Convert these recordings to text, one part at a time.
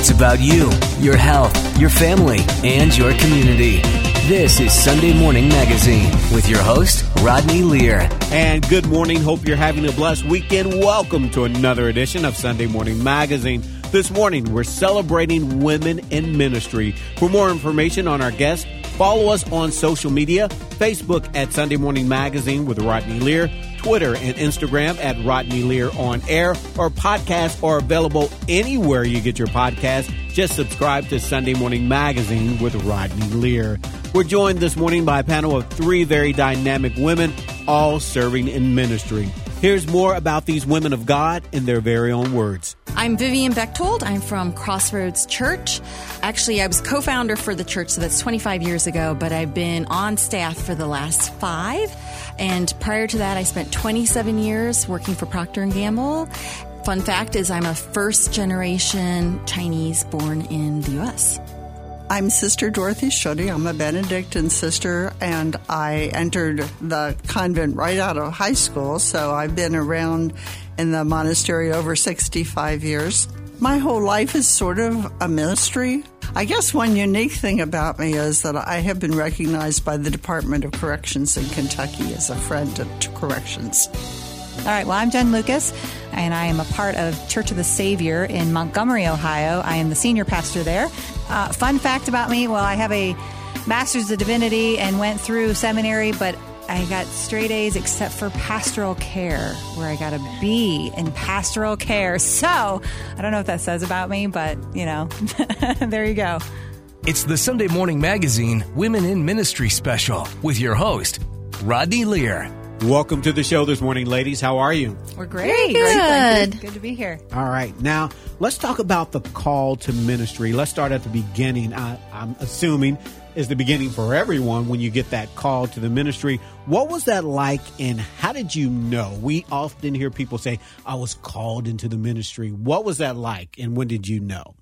It's about you, your health, your family, and your community. This is Sunday Morning Magazine with your host, Rodney Lear. And good morning. Hope you're having a blessed weekend. Welcome to another edition of Sunday Morning Magazine. This morning, we're celebrating women in ministry. For more information on our guests, follow us on social media Facebook at Sunday Morning Magazine with Rodney Lear, Twitter and Instagram at Rodney Lear on air, or podcasts are available anywhere you get your podcast. Just subscribe to Sunday Morning Magazine with Rodney Lear. We're joined this morning by a panel of three very dynamic women, all serving in ministry. Here's more about these women of God in their very own words. I'm Vivienne Bechtold. I'm from Crossroads Church. Actually, I was co founder for the church, so that's 25 years ago, but I've been on staff for the last five. And prior to that, I spent 27 years working for Procter & Gamble. Fun fact is I'm a first generation Chinese born in the U.S. I'm Sister Dorothy Schuette. I'm a Benedictine sister, and I entered the convent right out of high school, so I've been around in the monastery over 65 years. My whole life is sort of a ministry. I guess one unique thing about me is that I have been recognized by the Department of Corrections in Kentucky as a friend to corrections. All right, well, I'm Jen Lucas, and I am a part of Church of the Saviour in Montgomery, Ohio. I am the senior pastor there. Uh, fun fact about me well, I have a master's of divinity and went through seminary, but I got straight A's except for pastoral care, where I got a B in pastoral care. So I don't know if that says about me, but you know, there you go. It's the Sunday Morning Magazine Women in Ministry special with your host, Rodney Lear. Welcome to the show this morning, ladies. How are you? We're great. Very good. Good. good to be here. All right. Now, let's talk about the call to ministry. Let's start at the beginning. I, I'm assuming is the beginning for everyone when you get that call to the ministry. What was that like, and how did you know? We often hear people say, I was called into the ministry. What was that like, and when did you know?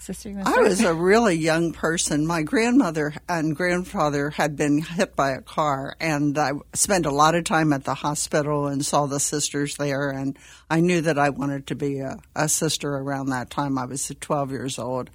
Sister, I was a really young person. My grandmother and grandfather had been hit by a car, and I spent a lot of time at the hospital and saw the sisters there. And I knew that I wanted to be a, a sister around that time. I was 12 years old.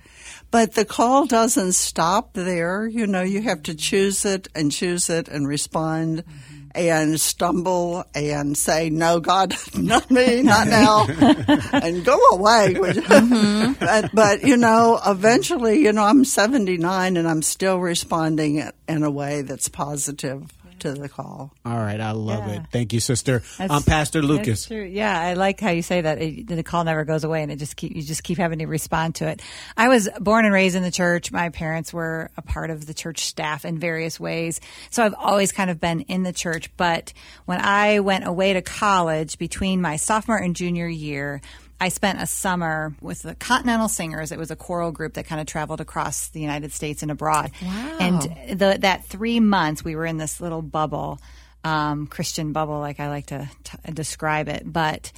But the call doesn't stop there. You know, you have to choose it and choose it and respond. Mm-hmm and stumble and say, "No, God, not me, not now," and go away. Mm-hmm. but, but, you know, eventually, you know, I'm 79 and I'm still responding in a way that's positive to the call. All right, I love yeah. it. Thank you, sister. I'm um, Pastor Lucas. Yeah, I like how you say that it, the call never goes away, and it just keep you just keep having to respond to it. I was born and raised in the church. My parents were a part of the church staff in various ways, so I've always kind of been in the church. But when I went away to college between my sophomore and junior year, I spent a summer with the Continental Singers. It was a choral group that kind of traveled across the United States and abroad. Wow. And the, that three months, we were in this little bubble, um, Christian bubble, like I like to t- describe it. But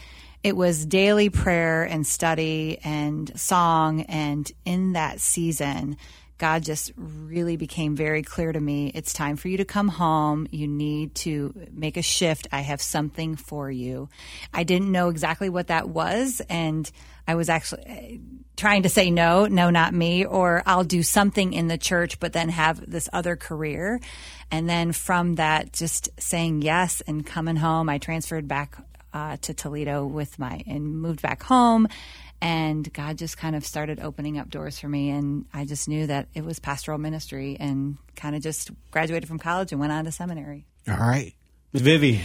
it was daily prayer and study and song. And in that season, God just really became very clear to me. It's time for you to come home. You need to make a shift. I have something for you. I didn't know exactly what that was. And I was actually eh, trying to say no, no, not me, or I'll do something in the church, but then have this other career. And then from that, just saying yes and coming home, I transferred back uh, to Toledo with my and moved back home and God just kind of started opening up doors for me. And I just knew that it was pastoral ministry and kind of just graduated from college and went on to seminary. All right. Vivi.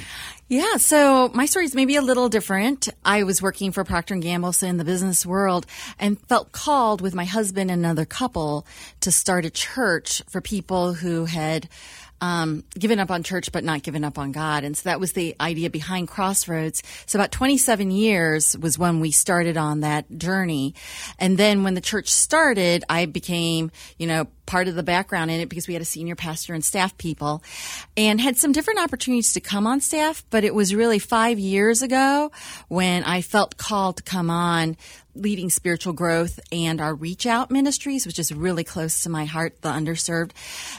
Yeah, so my story is maybe a little different. I was working for Procter and Gamble, so in the business world, and felt called with my husband and another couple to start a church for people who had um, given up on church but not given up on God. And so that was the idea behind Crossroads. So about 27 years was when we started on that journey. And then when the church started, I became, you know, part of the background in it because we had a senior pastor and staff people and had some different opportunities to come on staff. But it was really five years ago when I felt called to come on leading spiritual growth and our reach out ministries, which is really close to my heart, the underserved.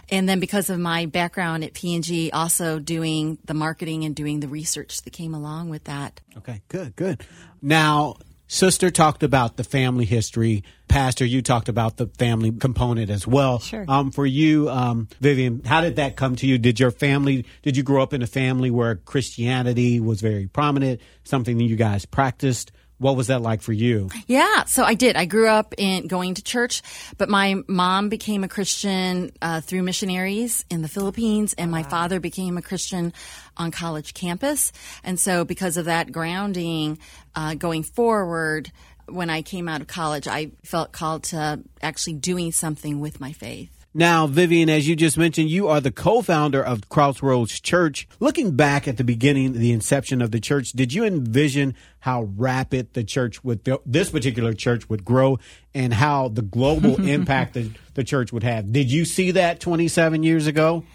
And then because of my background at P&G, also doing the marketing and doing the research that came along with that. Okay, good, good. Now, Sister talked about the family history. Pastor, you talked about the family component as well. Sure. Um, for you, um, Vivienne, how did that come to you? Did your family, did you grow up in a family where Christianity was very prominent, something that you guys practiced? What was that like for you? Yeah, so I did. I grew up in going to church, but my mom became a Christian uh, through missionaries in the Philippines, and my father became a Christian on college campus. And so, because of that grounding, uh, going forward, when I came out of college, I felt called to actually doing something with my faith. Now, Vivienne, as you just mentioned, you are the co-founder of Crossroads Church. Looking back at the beginning, the inception of the church, did you envision how rapid the church would, this particular church would grow and how the global impact the, the church would have? Did you see that 27 years ago?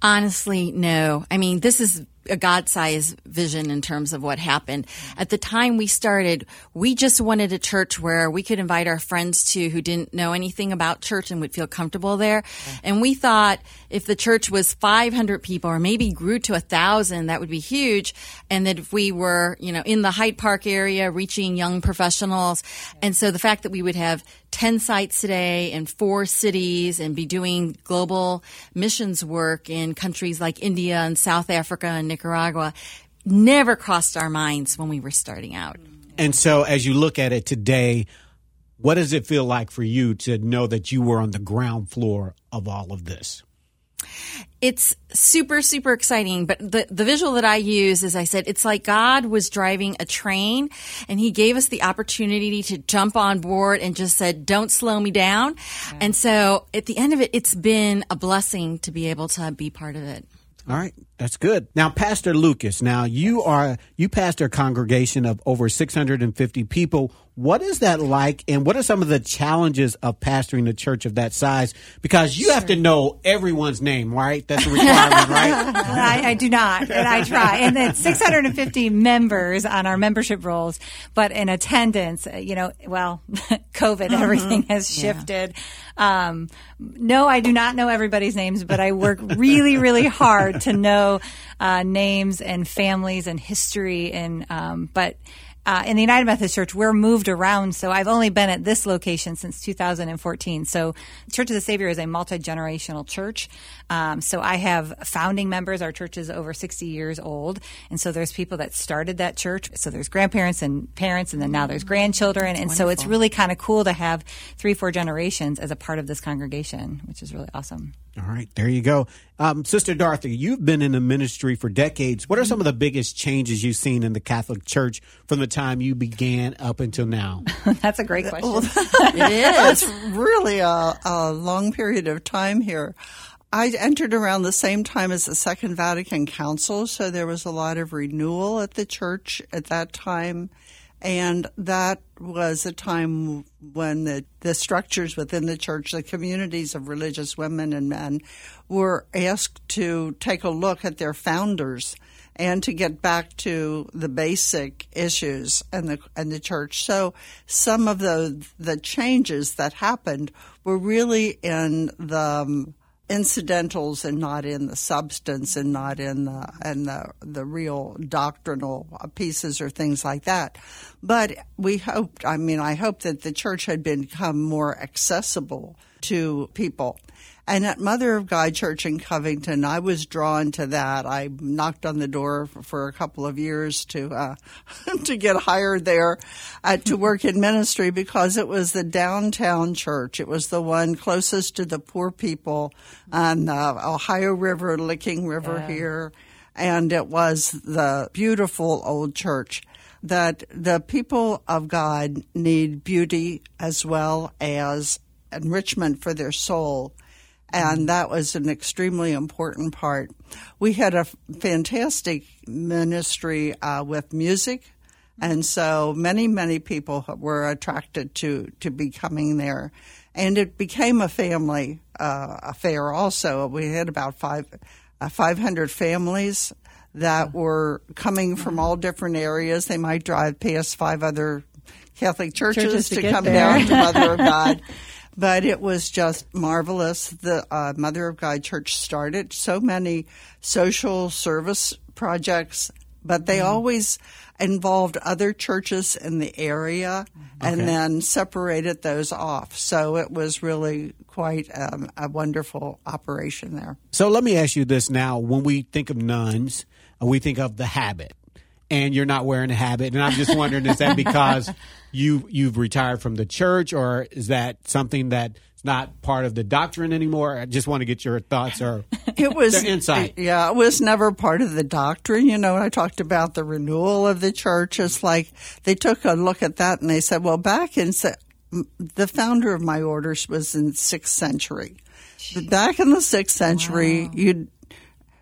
Honestly, no. I mean, this is a God sized vision in terms of what happened. At the time we started, we just wanted a church where we could invite our friends to who didn't know anything about church and would feel comfortable there. And we thought if the church was 500 people or maybe grew to a thousand, that would be huge. And that if we were, you know, in the Hyde Park area reaching young professionals. And so the fact that we would have 10 sites today in four cities and be doing global missions work in countries like India and South Africa and Nicaragua never crossed our minds when we were starting out. And so as you look at it today, what does it feel like for you to know that you were on the ground floor of all of this? It's super super exciting but the the visual that i use is i said it's like god was driving a train and he gave us the opportunity to jump on board and just said don't slow me down and so at the end of it it's been a blessing to be able to be part of it all right, that's good. Now, Pastor Lucas, now you are you pastor a congregation of over 650 people. What is that like, and what are some of the challenges of pastoring a church of that size? Because you sure. have to know everyone's name, right? That's a requirement, right? I, I, do not, and I try. And then 650 members on our membership rolls, but in attendance, uh, you know, well, COVID, mm-hmm. everything has shifted. Yeah. Um, no, I do not know everybody's names, but I work really, really hard to know uh, names and families and history, and um, but uh, in the United Methodist Church, we're moved around. So I've only been at this location since 2014. So Church of the Saviour is a multi generational church. Um, so I have founding members. Our church is over 60 years old, and so there's people that started that church. So there's grandparents and parents, and then now there's grandchildren, That's and wonderful. so it's really kind of cool to have three, four generations as a part of this congregation, which is really awesome. All right, there you go. Um, Sister Dorothy, you've been in the ministry for decades. What are some of the biggest changes you've seen in the Catholic Church from the time you began up until now? That's a great question. it is. It's really a, a long period of time here. I entered around the same time as the Second Vatican Council, so there was a lot of renewal at the church at that time. And that was a time when the, the structures within the church, the communities of religious women and men, were asked to take a look at their founders and to get back to the basic issues and the and the church. So some of the the changes that happened were really in the um, incidentals and not in the substance and not in the and the the real doctrinal pieces or things like that. But we hoped, I mean, I hope that the church had become more accessible to people. And at Mother of God Church in Covington, I was drawn to that. I knocked on the door for, a couple of years to uh, to get hired there uh, to work in ministry because it was the downtown church. It was the one closest to the poor people on the Ohio River, Licking River yeah. here, and it was the beautiful old church that the people of God need beauty as well as enrichment for their soul and that was an extremely important part. We had a fantastic ministry uh, with music, and so many, many people were attracted to to becoming there, and it became a family uh, affair. Also, we had about five uh, five hundred families that were coming from all different areas. They might drive past five other Catholic churches, churches to, to come there. down to Mother of God. but it was just marvelous. The uh, Mother of God Church started so many social service projects but they always involved other churches in the area and Okay. then separated those off. So it was really quite um, a wonderful operation there. So let me ask you this now. When we think of nuns, uh, we think of the habit. And you're not wearing a habit. And I'm just wondering, is that because you you've retired from the church or is that something that's not part of the doctrine anymore? I just want to get your thoughts or It was Their insight. Yeah, it was never part of the doctrine. You know, I talked about the renewal of the church, it's like they took a look at that and they said, well, back in the founder of my orders was in sixth century. Back in the sixth century, you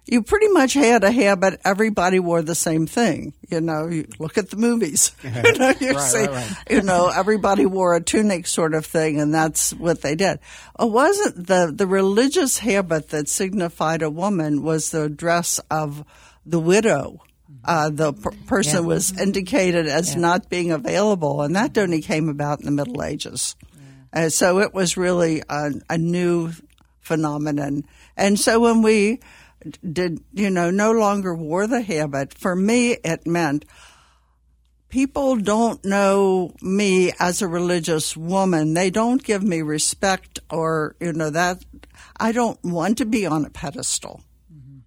you pretty much had a habit. Everybody wore the same thing. You know, you look at the movies. you know, you Right, see, right, right. you know, everybody wore a tunic sort of thing, and that's what they did. It wasn't the the religious habit that signified a woman was the dress of the widow. Uh, the per- person was indicated as not being available, and that only came about in the Middle Ages. Uh, so it was really a, a new phenomenon. And so when we did, you know, no longer wore the habit, for me it meant people don't know me as a religious woman. They don't give me respect or, you know, that I don't want to be on a pedestal.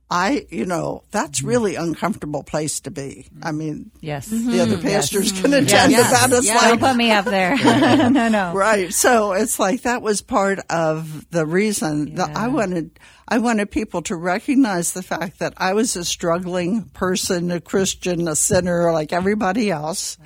I, you know, that's mm-hmm. really uncomfortable place to be. I mean, Yes. the mm-hmm. other pastors mm-hmm. can attend Yes. to that. It's Don't put me up there. no, no. right. So it's like that was part of the reason that I wanted I wanted people to recognize the fact that I was a struggling person, a Christian, a sinner like everybody else,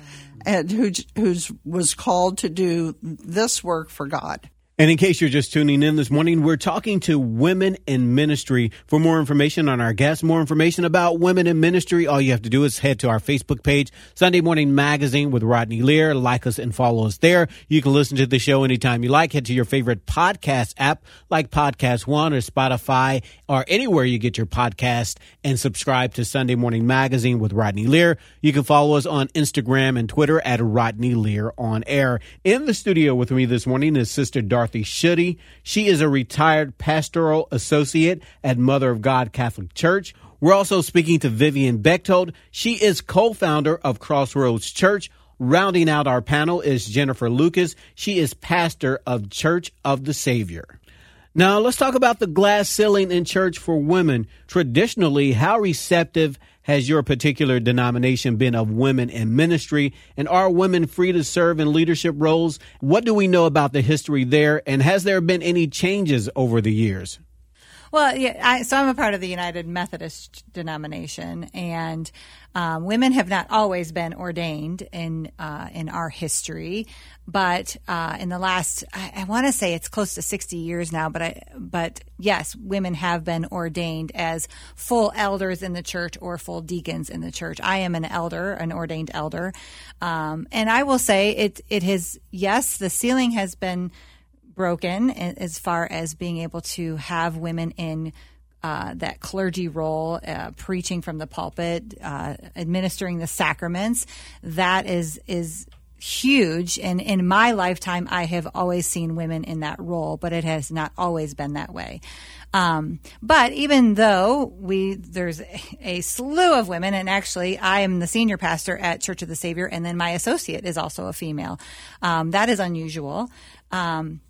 and who who's was called to do this work for God. And in case you're just tuning in this morning, we're talking to women in ministry. For more information on our guests, more information about women in ministry, all you have to do is head to our Facebook page, Sunday Morning Magazine with Rodney Lear. Like us and follow us there. You can listen to the show anytime you like. Head to your favorite podcast app like Podcast One or Spotify or anywhere you get your podcast and subscribe to Sunday Morning Magazine with Rodney Lear. You can follow us on Instagram and Twitter at Rodney Lear on air. In the studio with me this morning is Sister Dorothy. She is a retired pastoral associate at Mother of God Catholic Church. We're also speaking to Vivienne Bechtold. She is co-founder of Crossroads Church. Rounding out our panel is Jennifer Lucas. She is pastor of Church of the Saviour. Now, let's talk about the glass ceiling in church for women. Traditionally, how receptive has your particular denomination been of women in ministry? And are women free to serve in leadership roles? What do we know about the history there? And has there been any changes over the years? Well, yeah. I, so I'm a part of the United Methodist denomination, and um, women have not always been ordained in uh, in our history, but uh, in the last, I, I want to say it's close to 60 years now. But I, but yes, women have been ordained as full elders in the church or full deacons in the church. I am an elder, an ordained elder, um, and I will say it. It has yes, the ceiling has been broken as far as being able to have women in uh, that clergy role, uh, preaching from the pulpit, uh, administering the sacraments. That is is huge. And in my lifetime, I have always seen women in that role, but it has not always been that way. Um, but even though we there's a slew of women, and actually I am the senior pastor at Church of the Saviour, and then my associate is also a female. Um, that is unusual. Um,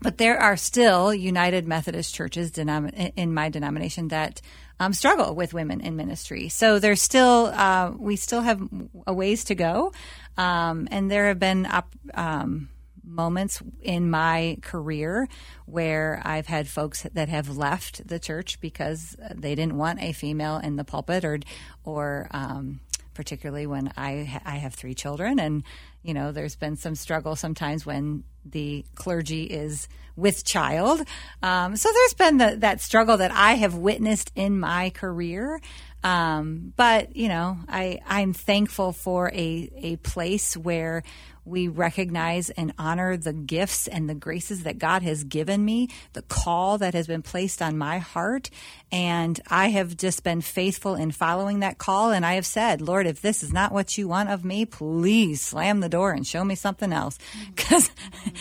but there are still United Methodist churches denom- in my denomination that um, struggle with women in ministry. So there's still uh, we still have a ways to go, um, and there have been op- um, moments in my career where I've had folks that have left the church because they didn't want a female in the pulpit, or or um, particularly when I I have three children, and you know there's been some struggle sometimes when the clergy is with child. Um, so there's been the, that struggle that I have witnessed in my career. Um, but you know, I I'm thankful for a a place where we recognize and honor the gifts and the graces that God has given me, the call that has been placed on my heart. And I have just been faithful in following that call. And I have said, Lord, if this is not what you want of me, please slam the door and show me something else. Cause,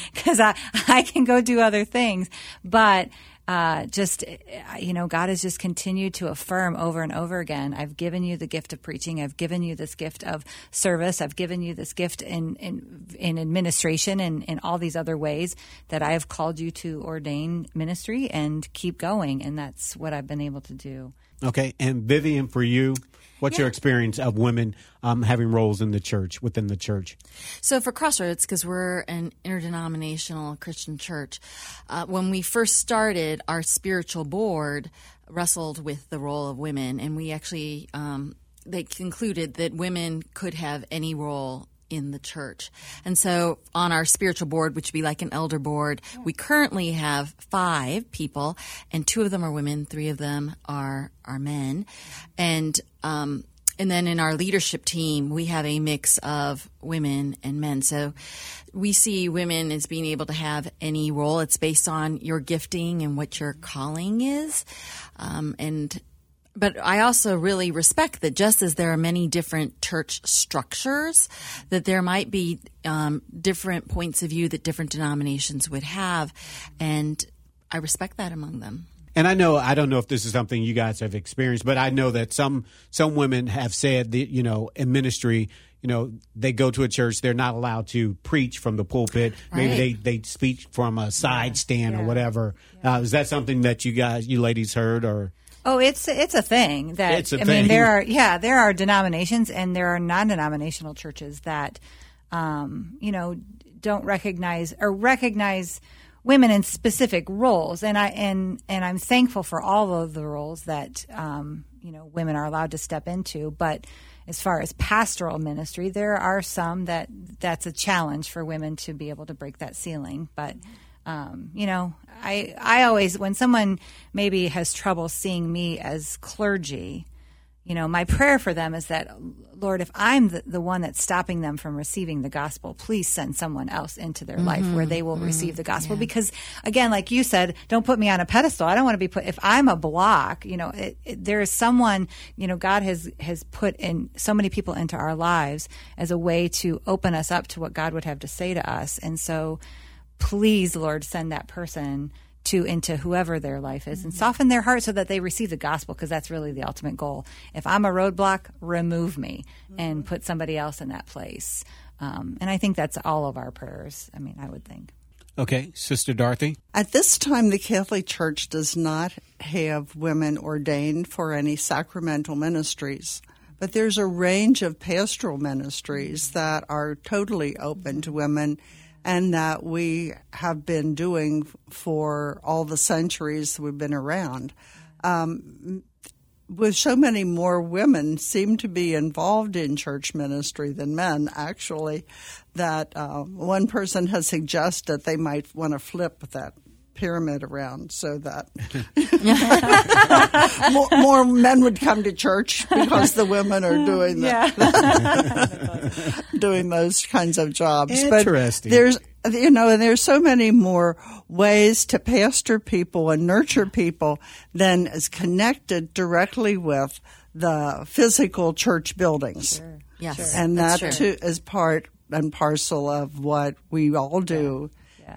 cause I, I can go do other things. But, uh, just you know, God has just continued to affirm over and over again. I've given you the gift of preaching. I've given you this gift of service. I've given you this gift in in, in administration and in all these other ways that I have called you to ordain ministry and keep going. And that's what I've been able to do. Okay, and Vivienne, for you, what's Yeah. your experience of women um, having roles in the church within the church? So for Crossroads, because we're an interdenominational Christian church, uh, when we first started, our spiritual board wrestled with the role of women, and we actually um, they concluded that women could have any role in the church. And so on our spiritual board, which would be like an elder board, we currently have five people, and two of them are women, three of them are are men, and um, and then in our leadership team, we have a mix of women and men. So we see women as being able to have any role. It's based on your gifting and what your calling is. Um, and but I also really respect that just as there are many different church structures, that there might be um, different points of view that different denominations would have. And I respect that among them. And I know I don't know if this is something you guys have experienced, but I know that some some women have said that you know in ministry, you know, they go to a church, they're not allowed to preach from the pulpit. Maybe they they speak from a side stand or whatever. Uh, is that something that you guys, you ladies, heard or? Oh, it's it's a thing that It's a I thing. mean there are yeah there are denominations and there are non-denominational churches that um, you know don't recognize or recognize women in specific roles. And I and and I'm thankful for all of the roles that um, you know women are allowed to step into. But as far as pastoral ministry there are some that that's a challenge for women to be able to break that ceiling. But um, you know, I I always when someone maybe has trouble seeing me as clergy, you know, my prayer for them is that Lord, if I'm the, the one that's stopping them from receiving the gospel, please send someone else into their life where mm-hmm. they will mm-hmm. receive the gospel. Because again, like you said, don't put me on a pedestal. I don't want to be put. If I'm a block, you know, it, it, there is someone. You know, God has has put in so many people into our lives as a way to open us up to what God would have to say to us, and so please lord send that person to into whoever their life is and soften their heart so that they receive the gospel because that's really the ultimate goal. If i'm a roadblock remove me and put somebody else in that place. Um, and i think that's all of our prayers i mean i would think. Okay, Sister Dorothy. At this time, the Catholic Church does not have women ordained for any sacramental ministries, but there's a range of pastoral ministries that are totally open to women and that we have been doing for all the centuries we've been around. Um, with so many more women seem to be involved in church ministry than men, actually, that uh, one person has suggested they might want to flip that pyramid around so that more, more men would come to church because the women are doing the, doing those kinds of jobs. Interesting. But there's you know, and there's so many more ways to pastor people and nurture people than is connected directly with the physical church buildings. Yes, And that's that true. too is part and parcel of what we all do.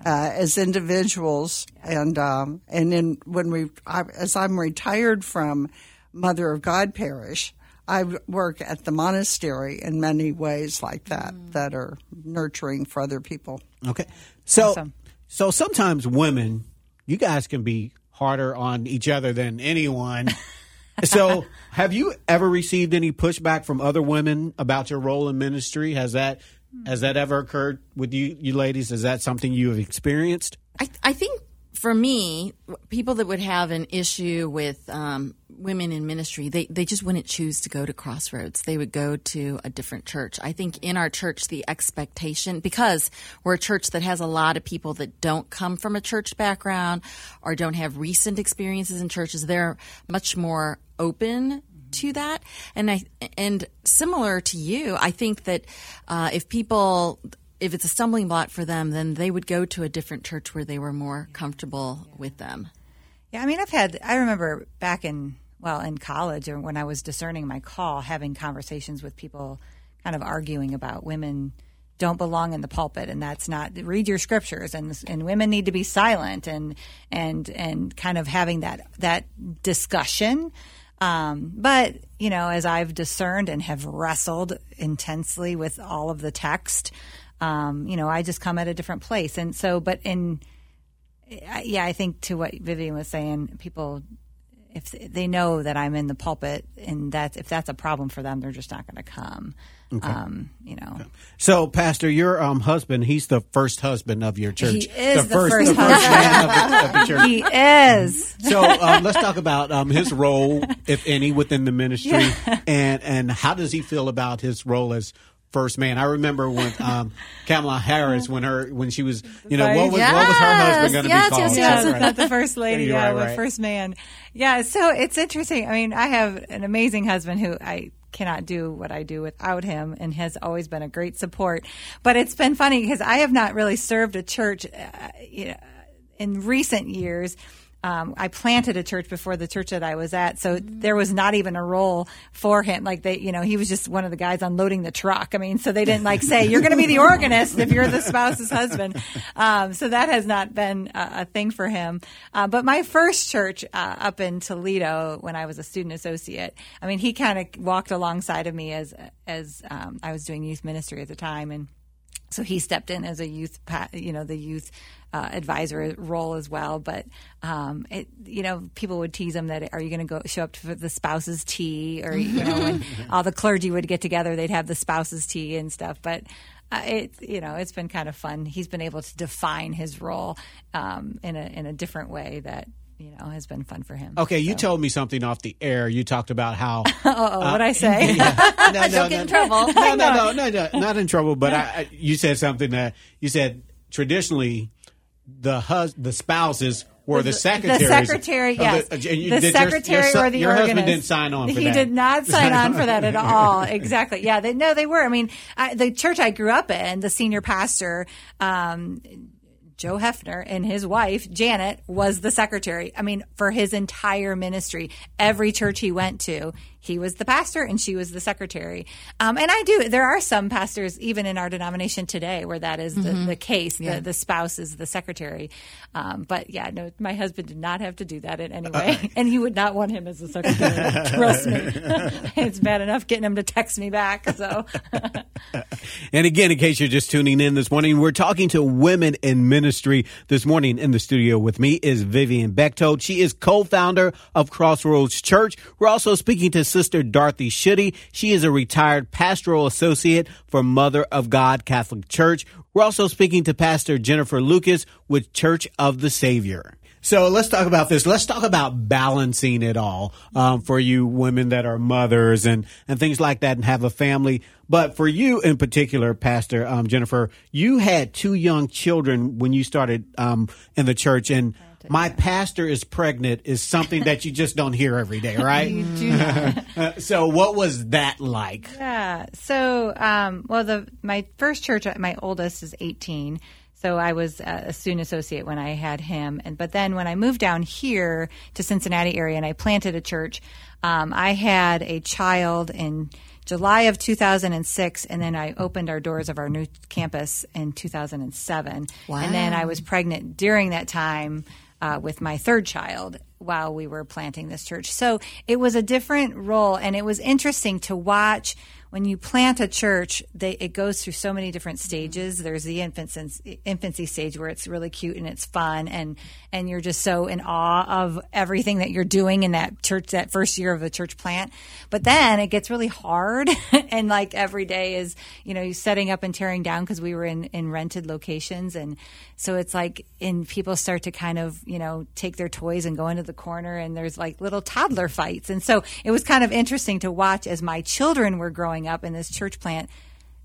Uh, as individuals, and um, and then when we, I, as I'm retired from Mother of God Parish, I work at the monastery in many ways like that that are nurturing for other people. Okay. So Awesome. so sometimes women, you guys can be harder on each other than anyone. so have you ever received any pushback from other women about your role in ministry? Has that has that ever occurred with you you ladies? Is that something you have experienced? I, I think for me, people that would have an issue with um, women in ministry, they, they just wouldn't choose to go to Crossroads. They would go to a different church. I think in our church, the expectation, because we're a church that has a lot of people that don't come from a church background or don't have recent experiences in churches, they're much more open to that. And I and similar to you, I think that uh, if people if it's a stumbling block for them, then they would go to a different church where they were more comfortable with them. Yeah, I mean, I've had. I remember back in well in college or when I was discerning my call, having conversations with people, kind of arguing about women don't belong in the pulpit and that's not read your scriptures and and women need to be silent and and and kind of having that that discussion um, but you know as i've discerned and have wrestled intensely with all of the text um, you know i just come at a different place. And so but in yeah i think to what vivian was saying people if they know that I'm in the pulpit and that's if that's a problem for them, they're just not going to come. Okay. Um, you know. Okay. So, Pastor, your um, husband, he's the first husband of your church. He is the, the first, first, the first man of the, of the, church. He is. So, um, let's talk about um, his role, if any, within the ministry, yeah. and and how does he feel about his role as first man. I remember when um, Kamala Harris, when her when she was, you know, what was yes, what was her husband going to yes, be called? Yes, yes, yes. Not the first lady, yeah, right, right. first man. Yeah, so it's interesting. I mean, I have an amazing husband who I cannot do what I do without him and has always been a great support. But it's been funny because I have not really served a church uh, you know, in recent years um, I planted a church before the church that I was at, so there was not even a role for him. Like they, you know, he was just one of the guys unloading the truck. I mean, so they didn't like say you're going to be the organist if you're the spouse's husband. Um, so that has not been a, a thing for him. Uh, but my first church uh, up in Toledo, when I was a student associate, I mean, he kind of walked alongside of me as as um, I was doing youth ministry at the time, and so he stepped in as a youth, you know, the youth uh, advisor role as well. But um, it, you know, people would tease him that are you going to go show up for the spouse's tea, or you know, when all the clergy would get together, they'd have the spouse's tea and stuff. But uh, it, you know, it's been kind of fun. He's been able to define his role um, in a in a different way that you know, has been fun for him. Okay, you told me something off the air. You talked about how. oh, uh, what I say? Yeah. No, no, Don't get in trouble. No, no, no, no, no, not in trouble. But I, you said something that you said traditionally the hus- the spouses were the, secretaries. The secretary, yes. The, uh, the secretary your, your, or the your organist. husband didn't sign on for he that. did not sign on for that at all. Exactly. Yeah. They, no, they were. I mean, I, the church I grew up in, the senior pastor, um, Joe Hefner and his wife, Janet, was the secretary. I mean, for his entire ministry, every church he went to, he was the pastor and she was the secretary. Um, and I do, there are some pastors, even in our denomination today, where that is the, mm-hmm. the case. Yeah. The, the, spouse is the secretary. Um, but yeah, no, my husband did not have to do that in any way. Uh, and he would not want him as a secretary. Trust me. it's bad enough getting him to text me back. So. and again, in case you're just tuning in this morning, we're talking to women in ministry this morning in the studio with me is Vivienne Bechtold. She is co-founder of Crossroads Church. We're also speaking to sister Dorothy Schuette. She is a retired pastoral associate for Mother of God Catholic Church. We're also speaking to Pastor Jennifer Lucas with Church of the Saviour. So let's talk about this. Let's talk about balancing it all um, for you women that are mothers and, and things like that and have a family. But for you in particular, Pastor um, Jennifer, you had two young children when you started um, in the church, and my pastor is pregnant is something that you just don't hear every day, right? you do so, what was that like? Yeah. So, um, well, the my first church, my oldest is 18. So I was a student associate when I had him, and but then when I moved down here to Cincinnati area and I planted a church, um, I had a child in July of 2006, and then I opened our doors of our new campus in 2007. Wow. And then I was pregnant during that time uh, with my third child while we were planting this church. So it was a different role, and it was interesting to watch when you plant a church, they, it goes through so many different stages. There's the infancy, infancy stage where it's really cute and it's fun, and and you're just so in awe of everything that you're doing in that church, that first year of a church plant. But then it gets really hard, and like every day is you know setting up and tearing down because we were in in rented locations, and so it's like and people start to kind of you know take their toys and go into the corner, and there's like little toddler fights, and so it was kind of interesting to watch as my children were growing growing up in this church plant,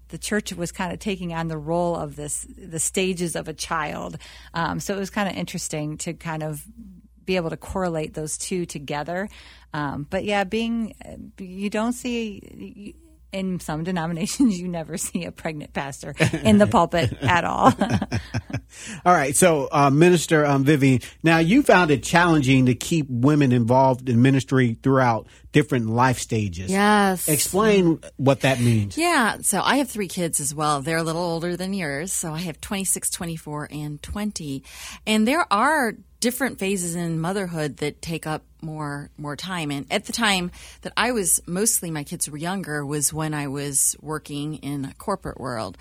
the church was kind of taking on the role of this the stages of a child. Um, so it was kind of interesting to kind of be able to correlate those two together. Um, but yeah, being you don't see in some denominations you never see a pregnant pastor in the pulpit at all. All right. So, uh, Minister um, Vivienne, now you found it challenging to keep women involved in ministry throughout different life stages. Yes. Explain what that means. Yeah. So I have three kids as well. They're a little older than yours. So I have 26, 24, and 20. And there are different phases in motherhood that take up more more time and at the time that I was mostly my kids were younger was when I was working in a corporate world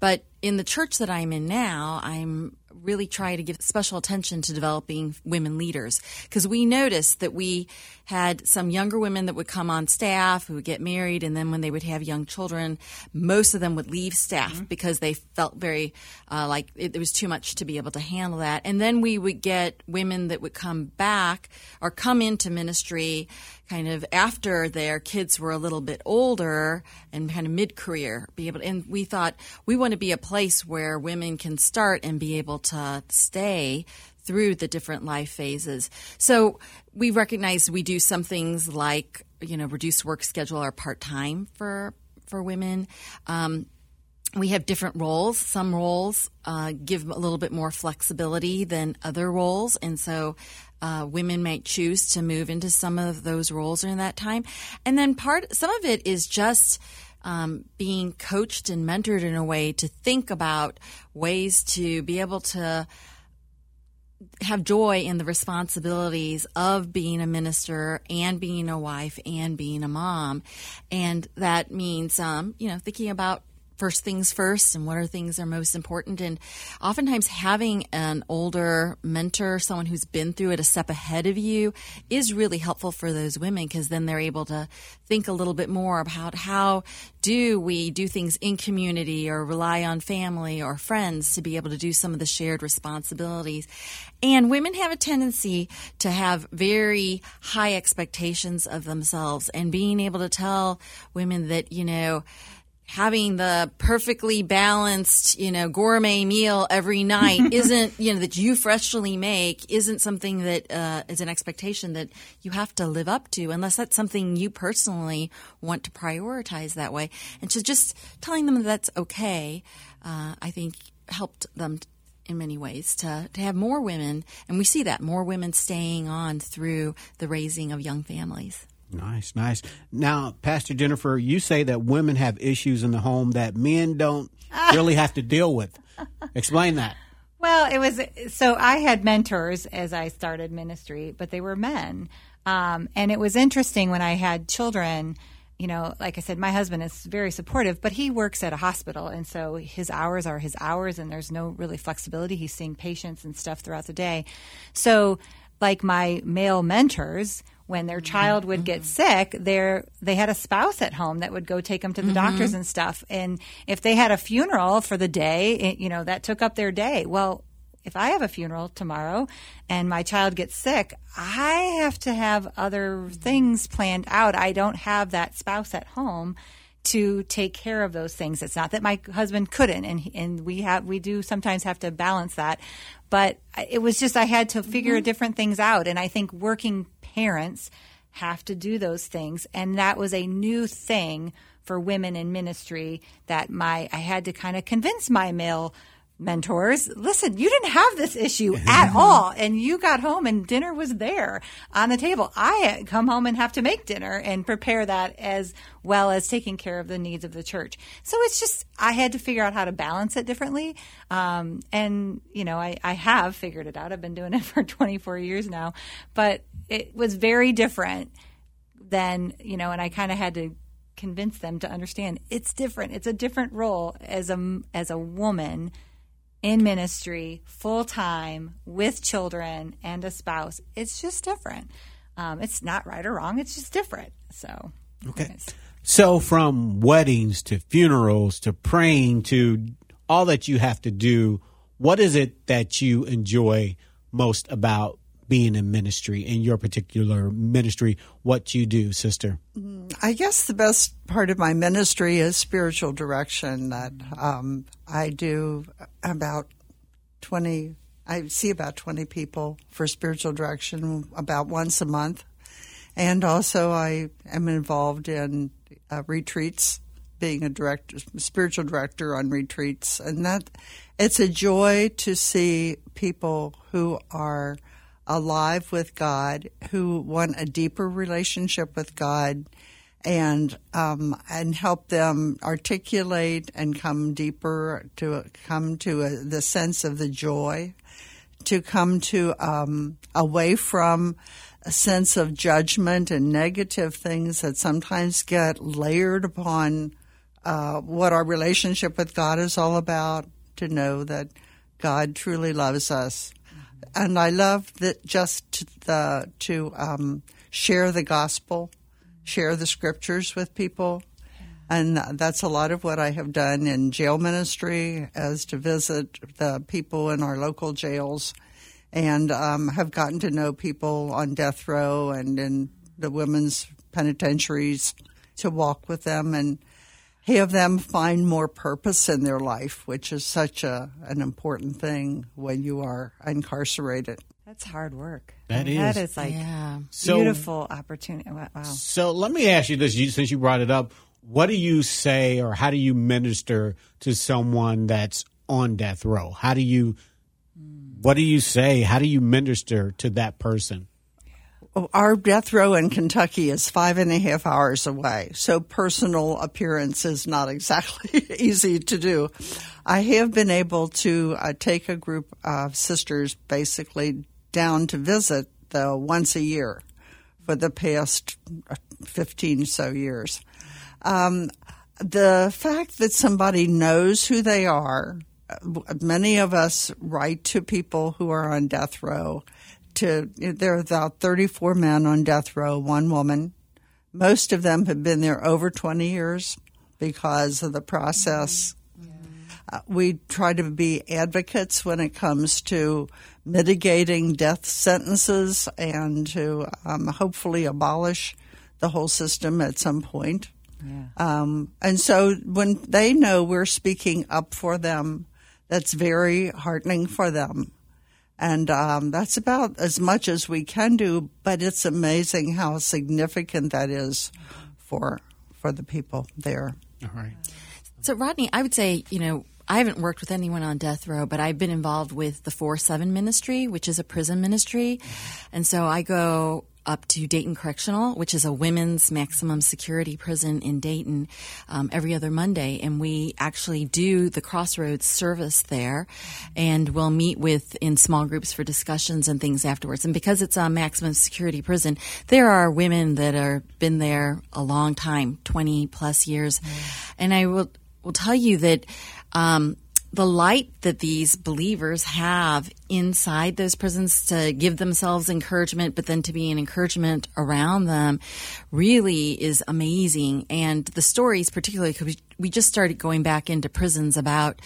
but in the church that I'm in now I'm really try to give special attention to developing women leaders because we noticed that we had some younger women that would come on staff who would get married and then when they would have young children most of them would leave staff mm-hmm. because they felt very uh, like it, it, was too much to be able to handle that and then we would get women that would come back or come into ministry kind of after their kids were a little bit older and kind of mid-career be able and we thought we want to be a place where women can start and be able to stay through the different life phases. So we recognize we do some things like you know reduce work schedule or part-time for for women. Um, we have different roles. Some roles uh, give a little bit more flexibility than other roles, and so uh, women might choose to move into some of those roles during that time. And then part, some of it is just um, being coached and mentored in a way to think about ways to be able to have joy in the responsibilities of being a minister and being a wife and being a mom. And that means, um, you know, thinking about first things first and what are things that are most important. And oftentimes having an older mentor, someone who's been through it a step ahead of you, is really helpful for those women because then they're able to think a little bit more about how do we do things in community or rely on family or friends to be able to do some of the shared responsibilities. And women have a tendency to have very high expectations of themselves and being able to tell women that, you know, having the perfectly balanced, you know, gourmet meal every night isn't, you know, that you freshly make isn't something that uh, is an expectation that you have to live up to unless that's something you personally want to prioritize that way. And so just telling them that that's okay, uh, I think helped them in many ways to, to have more women, and we see that more women staying on through the raising of young families. Nice, nice. Now, Pastor Jennifer, you say that women have issues in the home that men don't really have to deal with. Explain that. Well, it was so I had mentors as I started ministry, but they were men. Um, and it was interesting when I had children. You know, like I said, my husband is very supportive, but he works at a hospital. And so his hours are his hours, and there's no really flexibility. He's seeing patients and stuff throughout the day. So, like my male mentors, when their child would get sick, they they had a spouse at home that would go take them to the mm-hmm. doctors and stuff. And if they had a funeral for the day, it, you know, that took up their day. Well, if I have a funeral tomorrow and my child gets sick, I have to have other things planned out. I don't have that spouse at home to take care of those things. It's not that my husband couldn't, and and we have we do sometimes have to balance that, but it was just I had to figure mm-hmm. different things out, and I think working parents have to do those things. And that was a new thing for women in ministry that my I had to kind of convince my male mentors, listen, you didn't have this issue at all. And you got home and dinner was there on the table. I come home and have to make dinner and prepare that as well as taking care of the needs of the church. So it's just, I had to figure out how to balance it differently. Um, and, you know, I, I have figured it out. I've been doing it for 24 years now, but it was very different than, you know, and I kind of had to convince them to understand it's different. It's a different role as a, as a woman in ministry full time with children and a spouse. It's just different. Um, it's not right or wrong. It's just different. So okay. So from weddings to funerals to praying to all that you have to do, what is it that you enjoy most about being in ministry in your particular ministry what you do sister? Mm, i guess the best part of my ministry is spiritual direction that um, i do about 20 i see about 20 people for spiritual direction about once a month. And also i am involved in uh, retreats being a director spiritual director on retreats. And that It's a joy to see people who are alive with God, who want a deeper relationship with God, and um, and help them articulate and come deeper to come to a, the sense of the joy, to come to um, away from a sense of judgment and negative things that sometimes get layered upon uh, what our relationship with God is all about. To know that God truly loves us, and I love that just the, to um, share the gospel share the scriptures with people. And that's a lot of what I have done in jail ministry, as to visit the people in our local jails, and um, have gotten to know people on death row and in the women's penitentiaries to walk with them and have them find more purpose in their life, which is such a an important thing when you are incarcerated. That's hard work. That I mean, is. That is like Yeah. So- beautiful opportunity. Wow. wow. So let me ask you this, you, since you brought it up. What do you say, or how do you minister to someone that's on death row? How do you, what do you say? How do you minister to that person? Our death row in Kentucky is five and a half hours away, so personal appearance is not exactly easy to do. I have been able to uh, take a group of sisters basically down to visit though once a year for the past uh, 15 so years. Um, the fact that somebody knows who they are, uh, many of us write to people who are on death row. To there are about 34 men on death row, one woman. Most of them have been there over 20 years because of the process. Uh, we try to be advocates when it comes to mitigating death sentences and to um, hopefully abolish the whole system at some point. Um, and so when they know we're speaking up for them, that's very heartening for them. And um, that's about as much as we can do, but it's amazing how significant that is for for the people there. All right. So, Rodney, I would say, you know, I haven't worked with anyone on death row, but I've been involved with the 4 7 ministry, which is a prison ministry. And so I go up to Dayton Correctional, which is a women's maximum security prison in Dayton, um, every other Monday. And we actually do the Crossroads service there and we'll meet with in small groups for discussions and things afterwards. And because it's a maximum security prison, there are women that are been there a long time, 20 plus years. And I will, will tell you that, um, the light that these believers have inside those prisons to give themselves encouragement, but then to be an encouragement around them really is amazing. And the stories, particularly because we just started going back into prisons about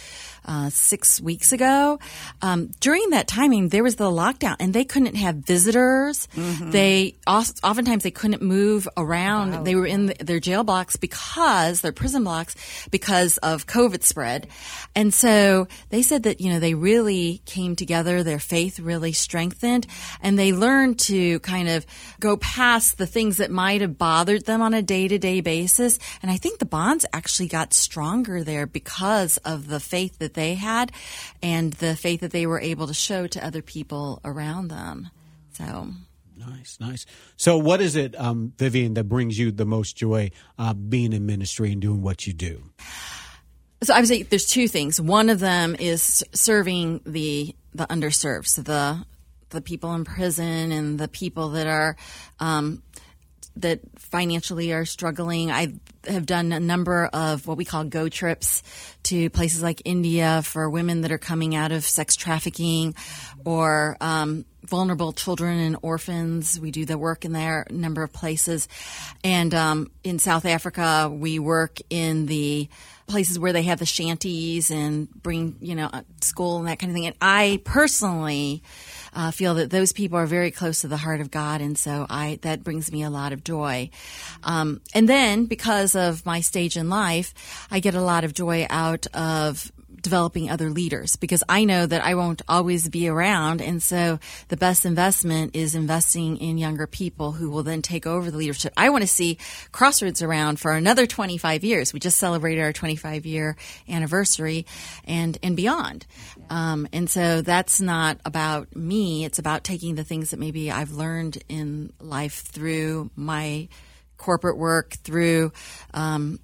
uh, six weeks ago. Um, during that timing, there was the lockdown, and they couldn't have visitors. They oftentimes they couldn't move around. They were in the, their jail blocks because their prison blocks because of COVID spread, and so they said that you know they really came together. Their faith really strengthened, and they learned to kind of go past the things that might have bothered them on a day to day basis. And I think the bonds actually got stronger there because of the faith that they had and the faith that they were able to show to other people around them. So. Nice, nice. So, what is it, um, Vivienne, that brings you the most joy uh, being in ministry and doing what you do? So I would say there's two things. One of them is serving the the underserved, so the the people in prison and the people that are um, that financially are struggling. I have done a number of what we call go trips to places like India for women that are coming out of sex trafficking or um, vulnerable children and orphans. We do the work in there, a number of places. And um, in South Africa, we work in the places where they have the shanties and bring, you know, school and that kind of thing. And I personally uh, feel that those people are very close to the heart of God, and so I that brings me a lot of joy. Um, and then because of my stage in life, I get a lot of joy out of developing other leaders because I know that I won't always be around. And so the best investment is investing in younger people who will then take over the leadership. I want to see Crossroads around for another 25 years. We just celebrated our 25 year anniversary and, and beyond. Um, and so that's not about me. It's about taking the things that maybe I've learned in life through my corporate work, through um,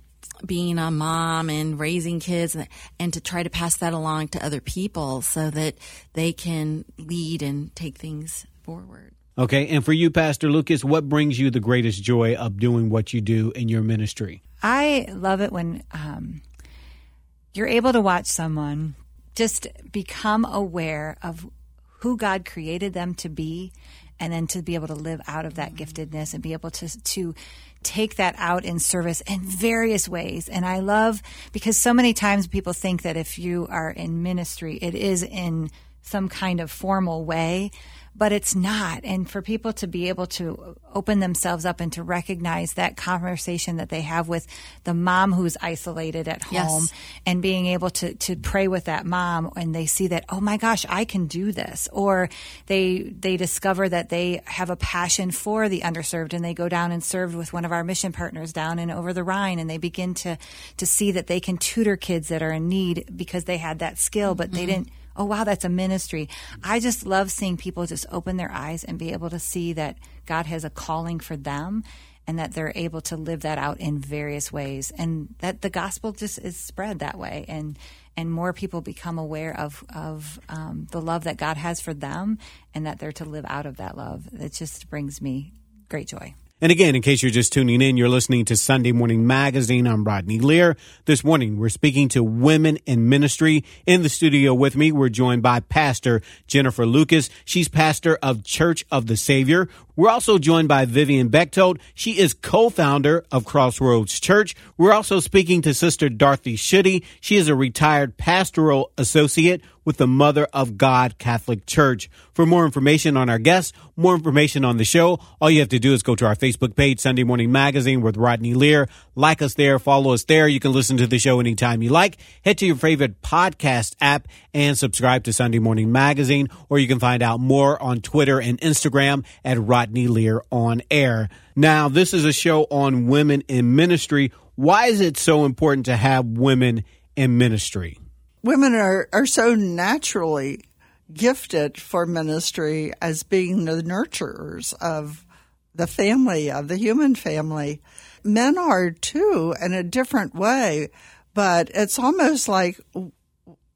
being a mom and raising kids and, and, to try to pass that along to other people so that they can lead and take things forward. Okay, and for you, Pastor Lucas, what brings you the greatest joy of doing what you do in your ministry? I love it when um, you're able to watch someone just become aware of who God created them to be and then to be able to live out of that giftedness and be able to to take that out in service in various ways. And I love because so many times people think that if you are in ministry, it is in some kind of formal way but it's not. And for people to be able to open themselves up and to recognize that conversation that they have with the mom who's isolated at home yes. and being able to, to pray with that mom and they see that, oh my gosh, I can do this. Or they, they discover that they have a passion for the underserved and they go down and serve with one of our mission partners down and over the Rhine and they begin to, to see that they can tutor kids that are in need because they had that skill, but mm-hmm. they didn't oh wow, that's a ministry. I just love seeing people just open their eyes and be able to see that God has a calling for them and that they're able to live that out in various ways and that the gospel just is spread that way and and more people become aware of of um, the love that God has for them and that they're to live out of that love. It just brings me great joy. And again, in case you're just tuning in, you're listening to Sunday Morning Magazine. I'm Rodney Lear. This morning, we're speaking to women in ministry. In the studio with me, we're joined by Pastor Jennifer Lucas. She's pastor of Church of the Saviour. We're also joined by Vivienne Bechtold. She is co-founder of Crossroads Church. We're also speaking to Sister Dorothy Schuette. She is a retired pastoral associate with the Mother of God Catholic Church. For more information on our guests, more information on the show, all you have to do is go to our Facebook page, Sunday Morning Magazine with Rodney Lear. Like us there, follow us there. You can listen to the show anytime you like. Head to your favorite podcast app and subscribe to Sunday Morning Magazine, or you can find out more on Twitter and Instagram at Rodney Lear on air. Now, this is a show on women in ministry. Why is it so important to have women in ministry? women are, are so naturally gifted for ministry as being the nurturers of the family, of the human family. Men are too in a different way, but it's almost like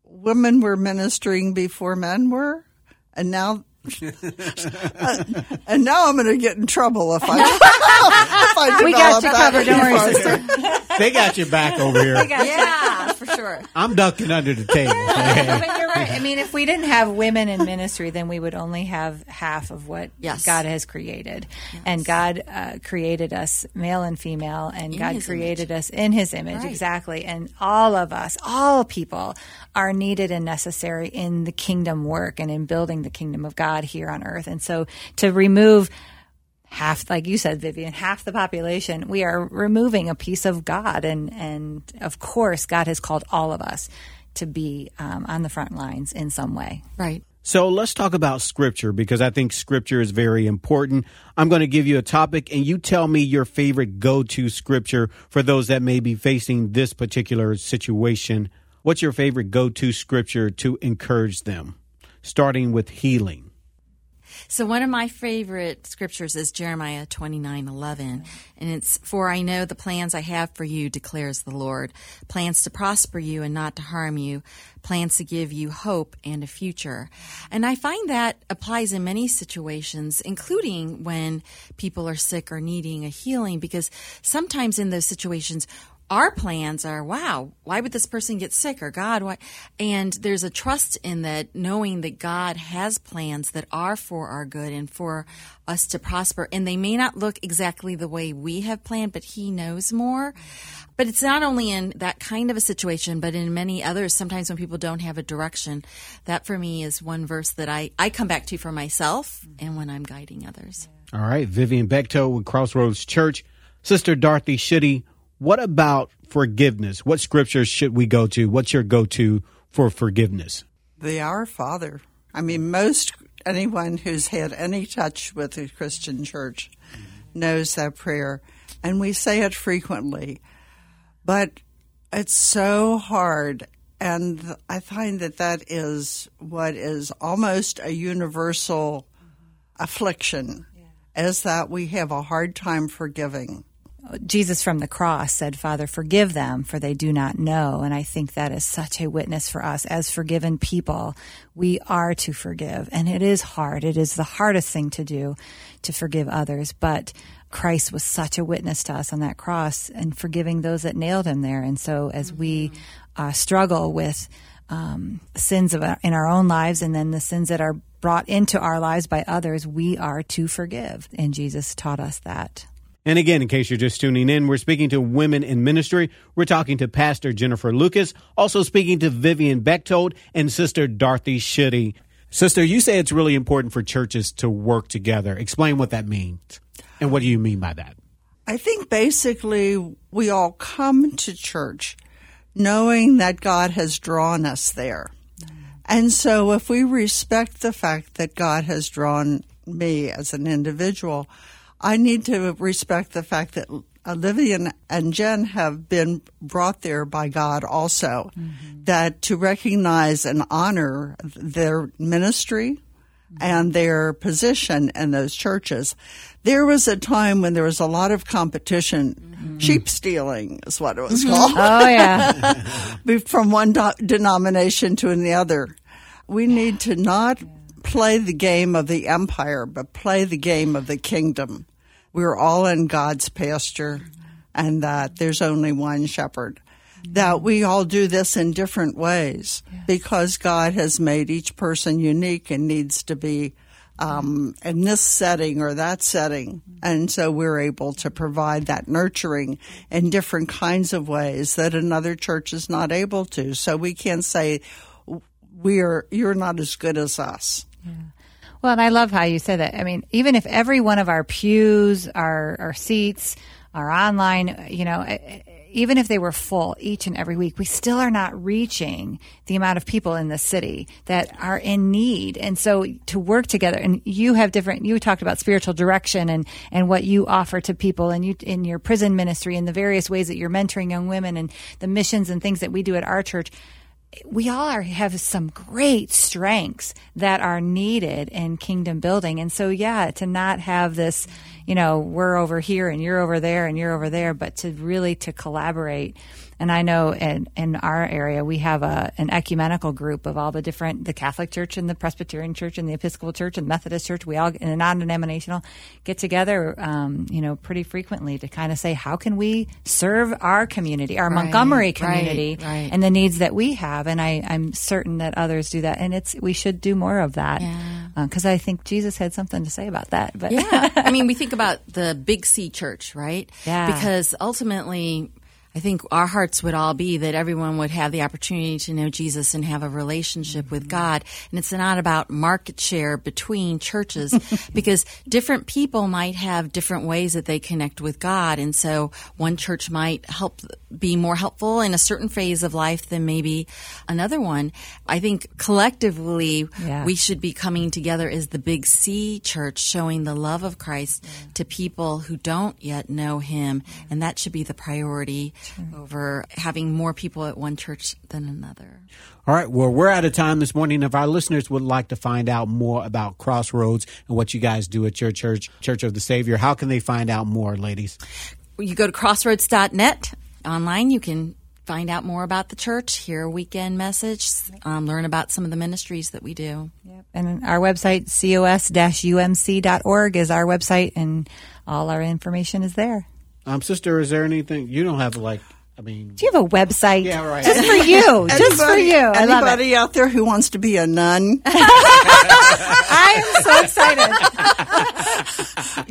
women were ministering before men were, and now uh, and now I'm going to get in trouble if I if I we got you covered. Don't worry, sister. They got your back over here. Yeah, for sure. I'm ducking under the table. but you're right. I mean, if we didn't have women in ministry, then we would only have half of what yes. God has created. Yes. And God uh, created us male and female, and in God created image. us in His image right. exactly. And all of us, all people, are needed and necessary in the kingdom work and in building the kingdom of God here on earth. And so to remove half, like you said, Vivienne, half the population, we are removing a piece of God. And, and of course, God has called all of us to be um, on the front lines in some way. Right. So let's talk about scripture because I think scripture is very important. I'm going to give you a topic and you tell me your favorite go to scripture for those that may be facing this particular situation What's your favorite go to scripture to encourage them? Starting with healing. So one of my favorite scriptures is Jeremiah 29, 11. And it's, for I know the plans I have for you, declares the Lord. Plans to prosper you and not to harm you. Plans to give you hope and a future. And I find that applies in many situations, including when people are sick or needing a healing, because sometimes in those situations, our plans are wow why would this person get sick or god why? And there's a trust in that knowing that god has plans that are for our good and for us to prosper. And they may not look exactly the way we have planned but he knows more. But it's not only in that kind of a situation but in many others. Sometimes when people don't have a direction that for me is one verse that i, I come back to for myself and when i'm guiding others. All right. Vivienne bechtold with crossroads church. Sister dorothy Schuette what about forgiveness? What scriptures should we go to? What's your go to for forgiveness? The Our Father. I mean, most anyone who's had any touch with the Christian church knows that prayer, and we say it frequently. But it's so hard, and I find that that is what is almost a universal affliction, is that we have a hard time forgiving. Jesus from the cross said, Father, forgive them, for they do not know. And I think that is such a witness for us as forgiven people. We are to forgive. And it is hard. It is the hardest thing to do to forgive others. But Christ was such a witness to us on that cross and forgiving those that nailed him there. And so as we uh, struggle with um, sins of our, in our own lives and then the sins that are brought into our lives by others, we are to forgive. And Jesus taught us that. And again, in case you're just tuning in, we're speaking to women in ministry. We're talking to Pastor Jennifer Lucas, also speaking to Vivienne Bechtold and Sister Dorothy Schuette. Sister, you say it's really important for churches to work together. Explain what that means. And what do you mean by that? I think basically we all come to church knowing that God has drawn us there. And so if we respect the fact that God has drawn me as an individual, I need to respect the fact that Olivia and Jen have been brought there by God also. Mm-hmm. That to recognize and honor their ministry and their position in those churches. There was a time when there was a lot of competition. Mm-hmm. Sheep stealing is what it was called. Oh, yeah. From one do- denomination to the other. We need to not play the game of the empire, but play the game of the kingdom. We're all in God's pasture and that there's only one shepherd. That we all do this in different ways because God has made each person unique and needs to be um, in this setting or that setting. And so we're able to provide that nurturing in different kinds of ways that another church is not able to. So we can't say, we're, you're not as good as us. Yeah. Well, and I love how you said that. I mean, even if every one of our pews, our, our seats, our online, you know, even if they were full each and every week, we still are not reaching the amount of people in the city that are in need. And so to work together, and you have different, you talked about spiritual direction and, and what you offer to people and you in your prison ministry and the various ways that you're mentoring young women and the missions and things that we do at our church we all are, have some great strengths that are needed in kingdom building. And so, yeah, to not have this, you know, we're over here and you're over there and you're over there, but to really to collaborate and I know in, in our area, we have a, an ecumenical group of all the different, the Catholic Church and the Presbyterian Church and the Episcopal Church and Methodist Church. We all, in a non-denominational, get together, um, you know, pretty frequently to kind of say, how can we serve our community, our right, Montgomery community right, right. and the needs that we have? And I, I'm certain that others do that. And it's, we should do more of that. Because yeah. uh, I think Jesus had something to say about that. But yeah. I mean, we think about the Big C church, right? Yeah. Because ultimately, I think our hearts would all be that everyone would have the opportunity to know Jesus and have a relationship with mm-hmm. God. And it's not about market share between churches because different people might have different ways that they connect with God. And so one church might help be more helpful in a certain phase of life than maybe another one. I think collectively yeah. we should be coming together as the big C church, showing the love of Christ yeah. to people who don't yet know him. And that should be the priority sure. over having more people at one church than another. All right. Well, we're out of time this morning. If our listeners would like to find out more about Crossroads and what you guys do at your church, Church of the Saviour, how can they find out more, ladies? You go to crossroads.net. Online, you can find out more about the church, hear a weekend message, um, learn about some of the ministries that we do. Yep. And our website, cos-umc.org, is our website, and all our information is there. Um, sister, is there anything you don't have like? I mean, do you have a website? Yeah, right. Just for you. just for you. I anybody out there who wants to be a nun? I am so excited.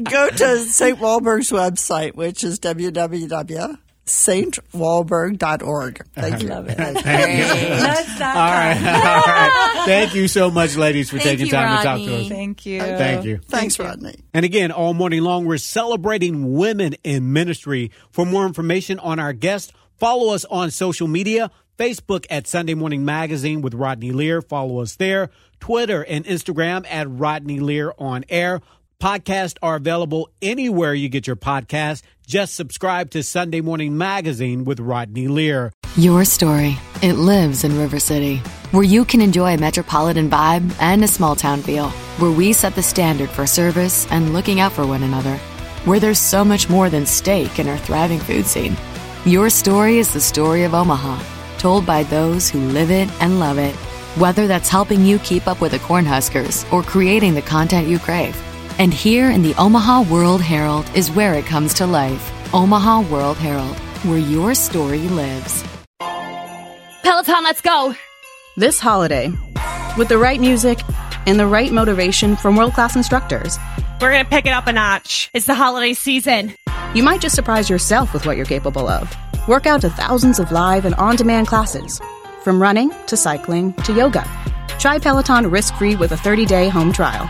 Go to St. Walburg's website, which is www stwalburg.org. Thank you. Love it. Thank you. all right. All right. Thank you so much, ladies, for Thank taking you, time Rodney. to talk to us. Thank you. Thank you. Thanks, Rodney. And again, all morning long, we're celebrating women in ministry. For more information on our guest, follow us on social media Facebook at Sunday Morning Magazine with Rodney Lear. Follow us there. Twitter and Instagram at Rodney Lear on air. Podcasts are available anywhere you get your podcast. Just subscribe to Sunday Morning Magazine with Rodney Lear. Your story. It lives in River City, where you can enjoy a metropolitan vibe and a small town feel, where we set the standard for service and looking out for one another, where there's so much more than steak in our thriving food scene. Your story is the story of Omaha, told by those who live it and love it. Whether that's helping you keep up with the Cornhuskers or creating the content you crave. And here in the Omaha World Herald is where it comes to life. Omaha World Herald, where your story lives. Peloton, let's go! This holiday, with the right music and the right motivation from world class instructors, we're gonna pick it up a notch. It's the holiday season. You might just surprise yourself with what you're capable of. Work out to thousands of live and on demand classes, from running to cycling to yoga. Try Peloton risk free with a 30 day home trial.